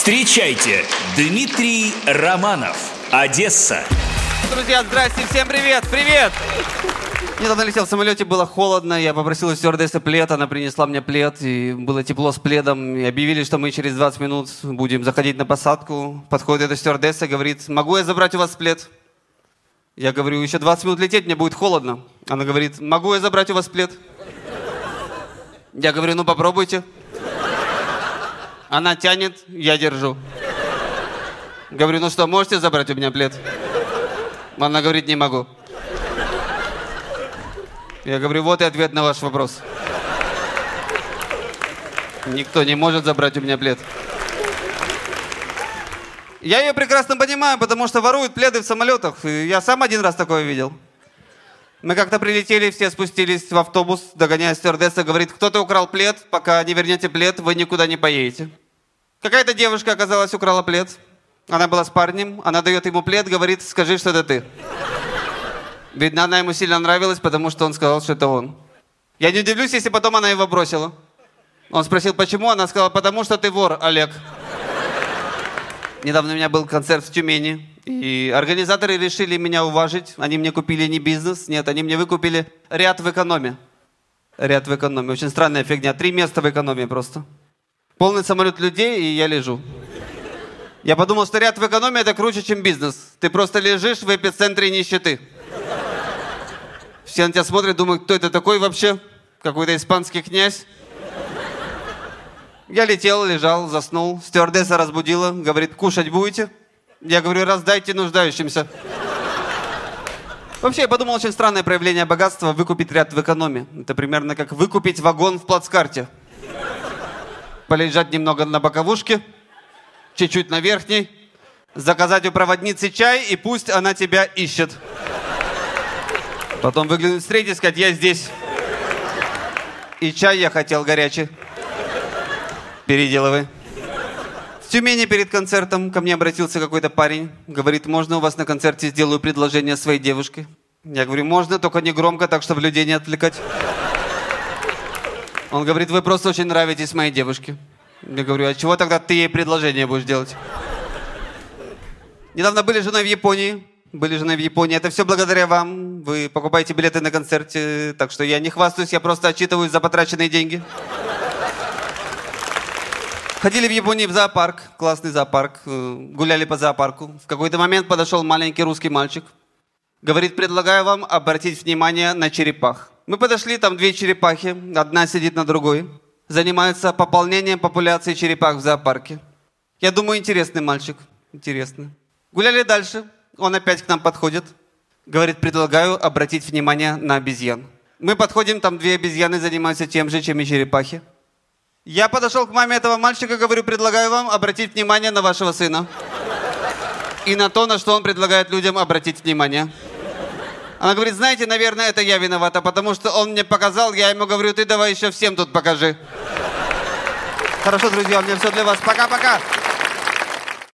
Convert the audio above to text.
Встречайте, Дмитрий Романов, Одесса. Друзья, здрасте, всем привет, привет! Недавно летел в самолете, было холодно, я попросил у стюардессы плед, она принесла мне плед, и было тепло с пледом, и объявили, что мы через 20 минут будем заходить на посадку. Подходит эта стюардесса, говорит, могу я забрать у вас плед? Я говорю, еще 20 минут лететь, мне будет холодно. Она говорит, могу я забрать у вас плед? Я говорю, ну попробуйте. Она тянет, я держу. Говорю, ну что, можете забрать у меня плед? Она говорит, не могу. Я говорю, вот и ответ на ваш вопрос. Никто не может забрать у меня плед. Я ее прекрасно понимаю, потому что воруют пледы в самолетах. Я сам один раз такое видел. Мы как-то прилетели, все спустились в автобус, догоняя стюардесса, говорит, кто-то украл плед, пока не вернете плед, вы никуда не поедете. Какая-то девушка, оказалась, украла плед. Она была с парнем, она дает ему плед, говорит, скажи, что это ты. Видно, она ему сильно нравилась, потому что он сказал, что это он. Я не удивлюсь, если потом она его бросила. Он спросил, почему? Она сказала, потому что ты вор, Олег. Недавно у меня был концерт в Тюмени, и организаторы решили меня уважить. Они мне купили не бизнес, нет, они мне выкупили ряд в экономе. Ряд в экономе. Очень странная фигня. Три места в экономе просто. Полный самолет людей, и я лежу. Я подумал, что ряд в экономе это круче, чем бизнес. Ты просто лежишь в эпицентре нищеты. Все на тебя смотрят, думают, кто это такой вообще? Какой-то испанский князь? Я летел, лежал, заснул. Стюардесса разбудила, говорит, кушать будете? Я говорю, раздайте нуждающимся. Вообще, я подумал, очень странное проявление богатства выкупить ряд в экономе. Это примерно как выкупить вагон в плацкарте. Полежать немного на боковушке, чуть-чуть на верхней, заказать у проводницы чай, и пусть она тебя ищет. Потом выглянуть встретить сказать, я здесь. И чай я хотел горячий. Переделывай. В Тюмени перед концертом ко мне обратился какой-то парень. Говорит, можно у вас на концерте сделаю предложение своей девушке? Я говорю, можно, только не громко, так, чтобы людей не отвлекать. Он говорит, вы просто очень нравитесь моей девушке. Я говорю, а чего тогда ты ей предложение будешь делать? Недавно были женой в Японии. Были женой в Японии. Это все благодаря вам. Вы покупаете билеты на концерте. Так что я не хвастаюсь, я просто отчитываюсь за потраченные деньги. Ходили в Японии в зоопарк, классный зоопарк, э, гуляли по зоопарку. В какой-то момент подошел маленький русский мальчик. Говорит, предлагаю вам обратить внимание на черепах. Мы подошли, там две черепахи, одна сидит на другой. Занимаются пополнением популяции черепах в зоопарке. Я думаю, интересный мальчик, интересный. Гуляли дальше, он опять к нам подходит. Говорит, предлагаю обратить внимание на обезьян. Мы подходим, там две обезьяны занимаются тем же, чем и черепахи. Я подошел к маме этого мальчика, говорю, предлагаю вам обратить внимание на вашего сына. И на то, на что он предлагает людям обратить внимание. Она говорит, знаете, наверное, это я виновата, потому что он мне показал, я ему говорю, ты давай еще всем тут покажи. Хорошо, друзья, у меня все для вас. Пока-пока.